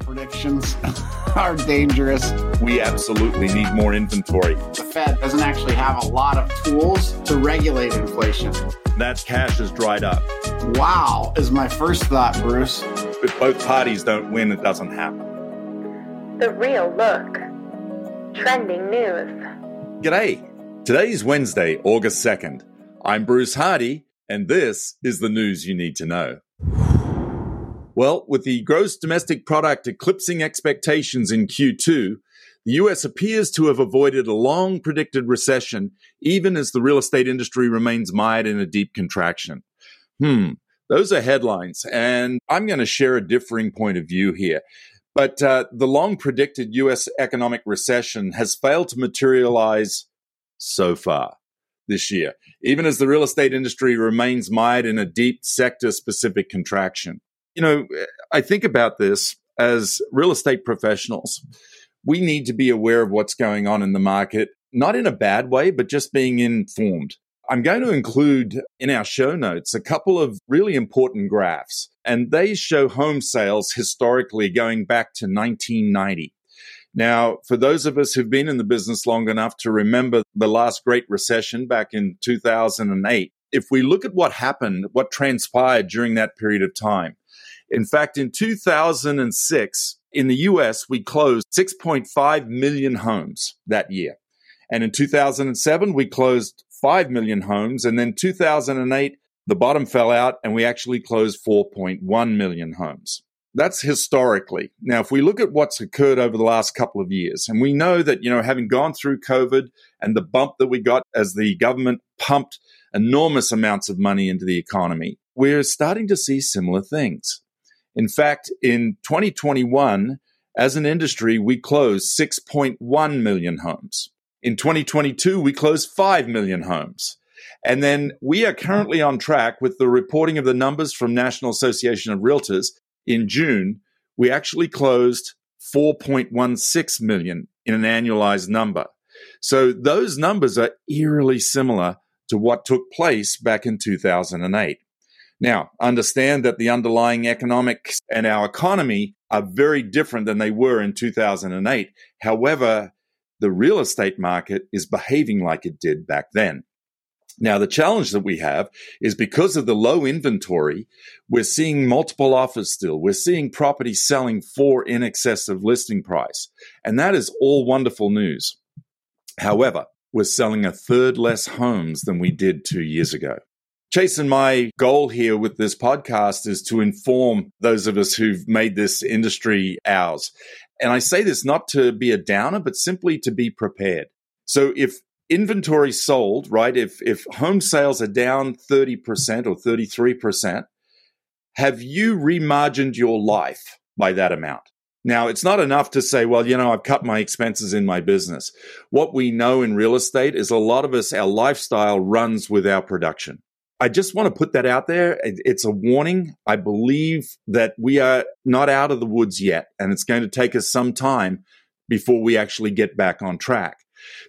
Predictions are dangerous. We absolutely need more inventory. The Fed doesn't actually have a lot of tools to regulate inflation. That cash has dried up. Wow, is my first thought, Bruce. If both parties don't win, it doesn't happen. The Real Look. Trending news. G'day. Today's Wednesday, August 2nd. I'm Bruce Hardy, and this is the news you need to know. Well, with the gross domestic product eclipsing expectations in Q2, the US appears to have avoided a long predicted recession, even as the real estate industry remains mired in a deep contraction. Hmm, those are headlines, and I'm going to share a differing point of view here. But uh, the long predicted US economic recession has failed to materialize so far this year, even as the real estate industry remains mired in a deep sector specific contraction you know, I think about this as real estate professionals. We need to be aware of what's going on in the market, not in a bad way, but just being informed. I'm going to include in our show notes a couple of really important graphs, and they show home sales historically going back to 1990. Now, for those of us who've been in the business long enough to remember the last great recession back in 2008, if we look at what happened, what transpired during that period of time, in fact, in 2006, in the US, we closed 6.5 million homes that year. And in 2007, we closed 5 million homes. And then 2008, the bottom fell out and we actually closed 4.1 million homes. That's historically. Now, if we look at what's occurred over the last couple of years, and we know that, you know, having gone through COVID and the bump that we got as the government pumped enormous amounts of money into the economy, we're starting to see similar things. In fact, in 2021, as an industry, we closed 6.1 million homes. In 2022, we closed 5 million homes. And then we are currently on track with the reporting of the numbers from National Association of Realtors in June. We actually closed 4.16 million in an annualized number. So those numbers are eerily similar to what took place back in 2008. Now, understand that the underlying economics and our economy are very different than they were in 2008. However, the real estate market is behaving like it did back then. Now, the challenge that we have is because of the low inventory, we're seeing multiple offers still. We're seeing properties selling for in excess of listing price. And that is all wonderful news. However, we're selling a third less homes than we did two years ago. And my goal here with this podcast is to inform those of us who've made this industry ours. And I say this not to be a downer, but simply to be prepared. So if inventory sold, right, if, if home sales are down 30% or 33%, have you remargined your life by that amount? Now, it's not enough to say, well, you know, I've cut my expenses in my business. What we know in real estate is a lot of us, our lifestyle runs with our production. I just want to put that out there. It's a warning. I believe that we are not out of the woods yet, and it's going to take us some time before we actually get back on track.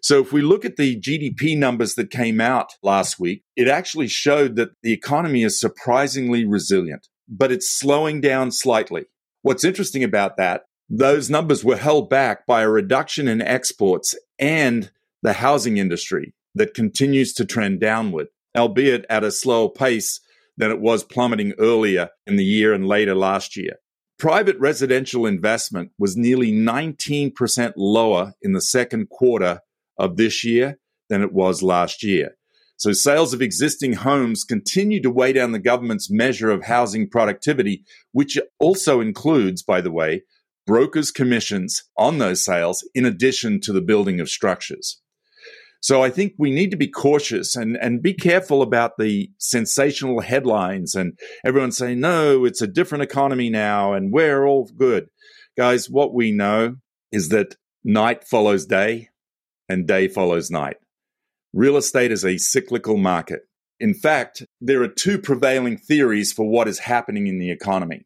So if we look at the GDP numbers that came out last week, it actually showed that the economy is surprisingly resilient, but it's slowing down slightly. What's interesting about that, those numbers were held back by a reduction in exports and the housing industry that continues to trend downward albeit at a slower pace than it was plummeting earlier in the year and later last year. Private residential investment was nearly 19% lower in the second quarter of this year than it was last year. So sales of existing homes continue to weigh down the government's measure of housing productivity, which also includes, by the way, brokers' commissions on those sales in addition to the building of structures. So I think we need to be cautious and, and be careful about the sensational headlines and everyone saying, no, it's a different economy now and we're all good. Guys, what we know is that night follows day and day follows night. Real estate is a cyclical market. In fact, there are two prevailing theories for what is happening in the economy,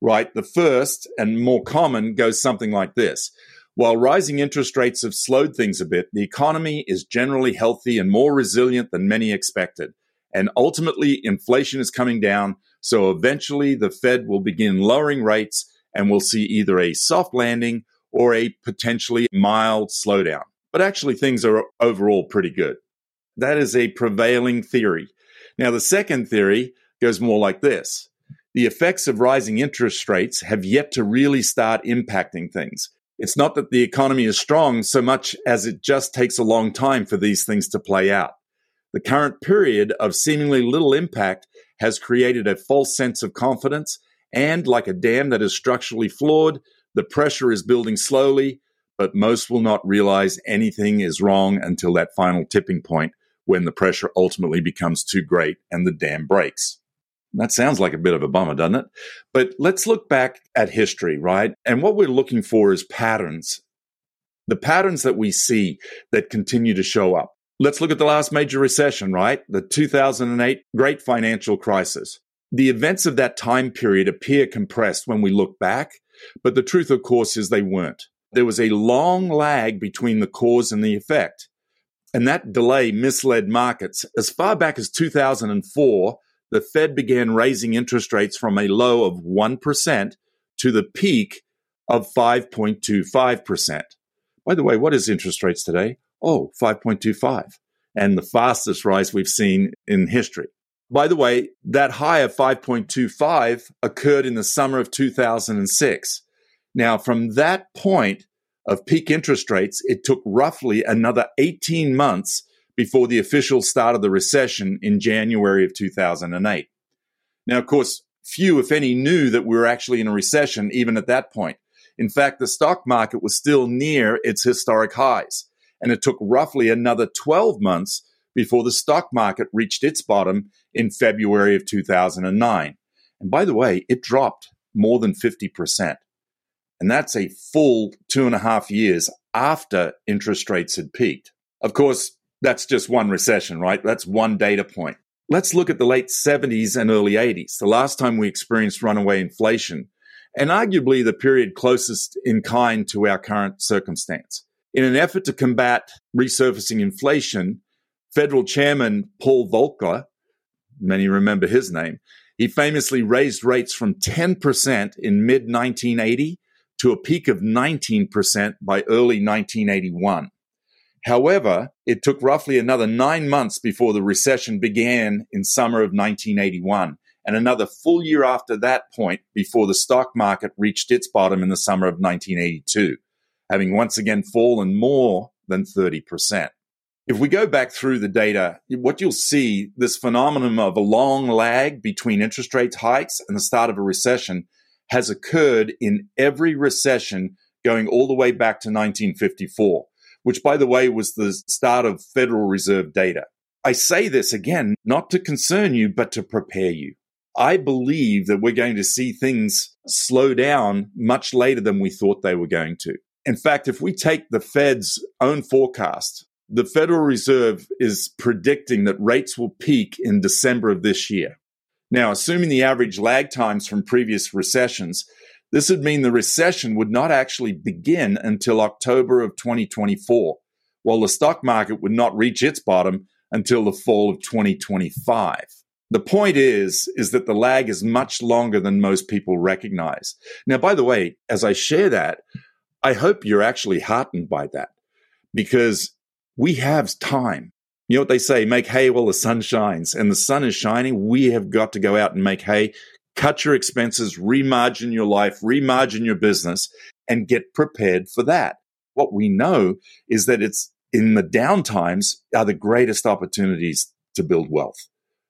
right? The first and more common goes something like this. While rising interest rates have slowed things a bit, the economy is generally healthy and more resilient than many expected. And ultimately, inflation is coming down. So eventually, the Fed will begin lowering rates and we'll see either a soft landing or a potentially mild slowdown. But actually, things are overall pretty good. That is a prevailing theory. Now, the second theory goes more like this the effects of rising interest rates have yet to really start impacting things. It's not that the economy is strong so much as it just takes a long time for these things to play out. The current period of seemingly little impact has created a false sense of confidence, and like a dam that is structurally flawed, the pressure is building slowly, but most will not realize anything is wrong until that final tipping point when the pressure ultimately becomes too great and the dam breaks. That sounds like a bit of a bummer, doesn't it? But let's look back at history, right? And what we're looking for is patterns. The patterns that we see that continue to show up. Let's look at the last major recession, right? The 2008 great financial crisis. The events of that time period appear compressed when we look back, but the truth, of course, is they weren't. There was a long lag between the cause and the effect. And that delay misled markets. As far back as 2004, the Fed began raising interest rates from a low of 1% to the peak of 5.25%. By the way, what is interest rates today? Oh, 5.25, and the fastest rise we've seen in history. By the way, that high of 5.25 occurred in the summer of 2006. Now, from that point of peak interest rates, it took roughly another 18 months before the official start of the recession in January of 2008. Now, of course, few, if any, knew that we were actually in a recession even at that point. In fact, the stock market was still near its historic highs, and it took roughly another 12 months before the stock market reached its bottom in February of 2009. And by the way, it dropped more than 50%. And that's a full two and a half years after interest rates had peaked. Of course, that's just one recession, right? That's one data point. Let's look at the late 70s and early 80s, the last time we experienced runaway inflation, and arguably the period closest in kind to our current circumstance. In an effort to combat resurfacing inflation, federal chairman Paul Volcker, many remember his name, he famously raised rates from 10% in mid 1980 to a peak of 19% by early 1981. However, it took roughly another nine months before the recession began in summer of 1981, and another full year after that point before the stock market reached its bottom in the summer of 1982, having once again fallen more than 30%. If we go back through the data, what you'll see this phenomenon of a long lag between interest rate hikes and the start of a recession has occurred in every recession going all the way back to 1954 which, by the way, was the start of Federal Reserve data. I say this again, not to concern you, but to prepare you. I believe that we're going to see things slow down much later than we thought they were going to. In fact, if we take the Fed's own forecast, the Federal Reserve is predicting that rates will peak in December of this year. Now, assuming the average lag times from previous recessions, this would mean the recession would not actually begin until October of 2024, while the stock market would not reach its bottom until the fall of 2025. The point is, is that the lag is much longer than most people recognize. Now, by the way, as I share that, I hope you're actually heartened by that because we have time. You know what they say, make hay while the sun shines and the sun is shining. We have got to go out and make hay cut your expenses, remargin your life, remargin your business, and get prepared for that. What we know is that it's in the downtimes are the greatest opportunities to build wealth,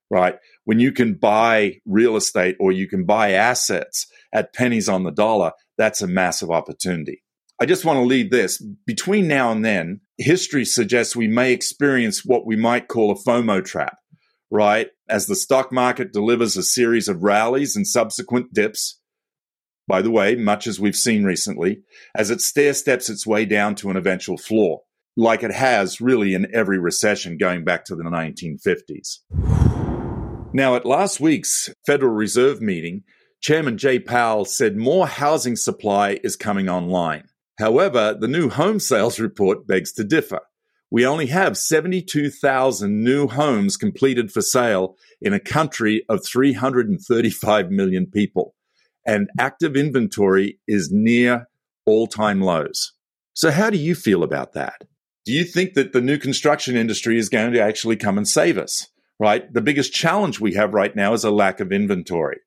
right? When you can buy real estate or you can buy assets at pennies on the dollar, that's a massive opportunity. I just want to leave this. Between now and then, history suggests we may experience what we might call a FOMO trap right? As the stock market delivers a series of rallies and subsequent dips, by the way, much as we've seen recently, as it stair steps its way down to an eventual floor, like it has really in every recession going back to the 1950s. Now, at last week's Federal Reserve meeting, Chairman Jay Powell said more housing supply is coming online. However, the new home sales report begs to differ we only have 72,000 new homes completed for sale in a country of 335 million people. and active inventory is near all time lows. So, how do you feel about that? Do you think that the new construction industry is going to actually come and save us? Right? The biggest challenge we have right now is a lack of inventory.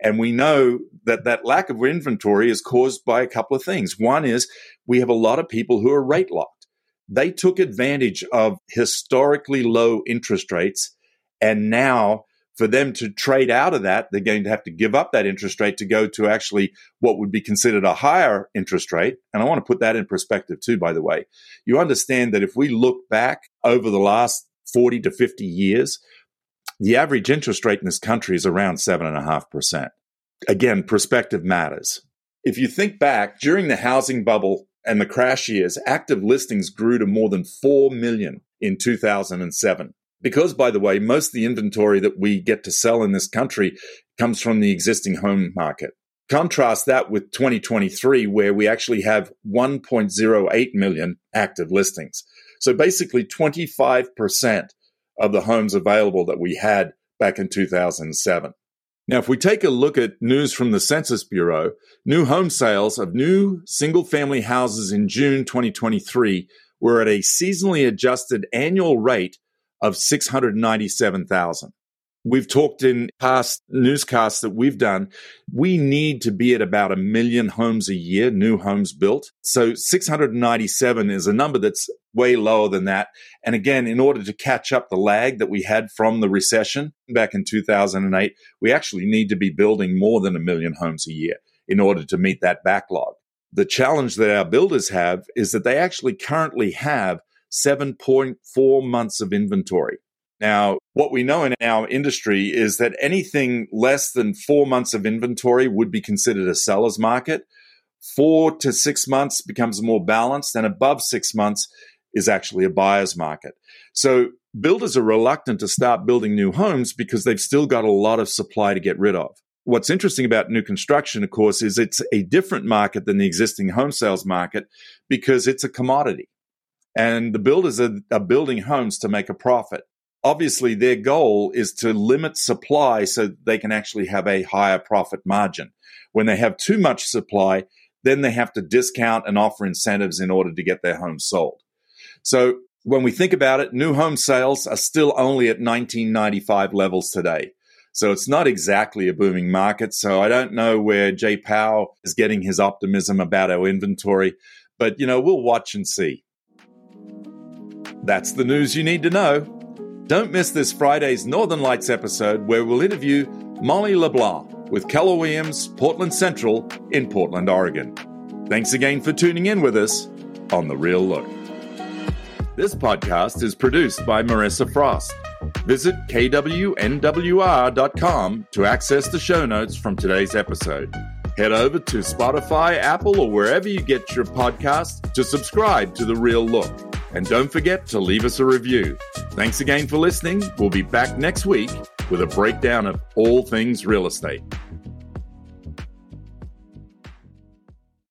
And we know that that lack of inventory is caused by a couple of things. One is we have a lot of people who are rate locked. They took advantage of historically low interest rates. And now for them to trade out of that, they're going to have to give up that interest rate to go to actually what would be considered a higher interest rate. And I want to put that in perspective too, by the way. You understand that if we look back over the last 40 to 50 years, the average interest rate in this country is around 7.5%. Again, perspective matters. If you think back during the housing bubble and the crash years, active listings grew to more than 4 million in 2007. Because, by the way, most of the inventory that we get to sell in this country comes from the existing home market. Contrast that with 2023, where we actually have 1.08 million active listings. So basically, 25% of the homes available that we had back in 2007. Now, if we take a look at news from the Census Bureau, new home sales of new single family houses in June 2023 were at a seasonally adjusted annual rate of 697,000 we've talked in past newscasts that we've done, we need to be at about a million homes a year, new homes built. So 697 is a number that's way lower than that. And again, in order to catch up the lag that we had from the recession back in 2008, we actually need to be building more than a million homes a year in order to meet that backlog. The challenge that our builders have is that they actually currently have 7.4 months of inventory. Now, what we know in our industry is that anything less than four months of inventory would be considered a seller's market. Four to six months becomes more balanced, and above six months is actually a buyer's market. So, builders are reluctant to start building new homes because they've still got a lot of supply to get rid of. What's interesting about new construction, of course, is it's a different market than the existing home sales market because it's a commodity. And the builders are, are building homes to make a profit obviously their goal is to limit supply so they can actually have a higher profit margin. When they have too much supply, then they have to discount and offer incentives in order to get their homes sold. So when we think about it, new home sales are still only at 1995 levels today. So it's not exactly a booming market. So I don't know where Jay Powell is getting his optimism about our inventory, but you know, we'll watch and see. That's the news you need to know. Don't miss this Friday's Northern Lights episode where we'll interview Molly LeBlanc with Keller Williams Portland Central in Portland, Oregon. Thanks again for tuning in with us on The Real Look. This podcast is produced by Marissa Frost. Visit kwnwr.com to access the show notes from today's episode. Head over to Spotify, Apple, or wherever you get your podcasts to subscribe to The Real Look. And don't forget to leave us a review. Thanks again for listening. We'll be back next week with a breakdown of all things real estate.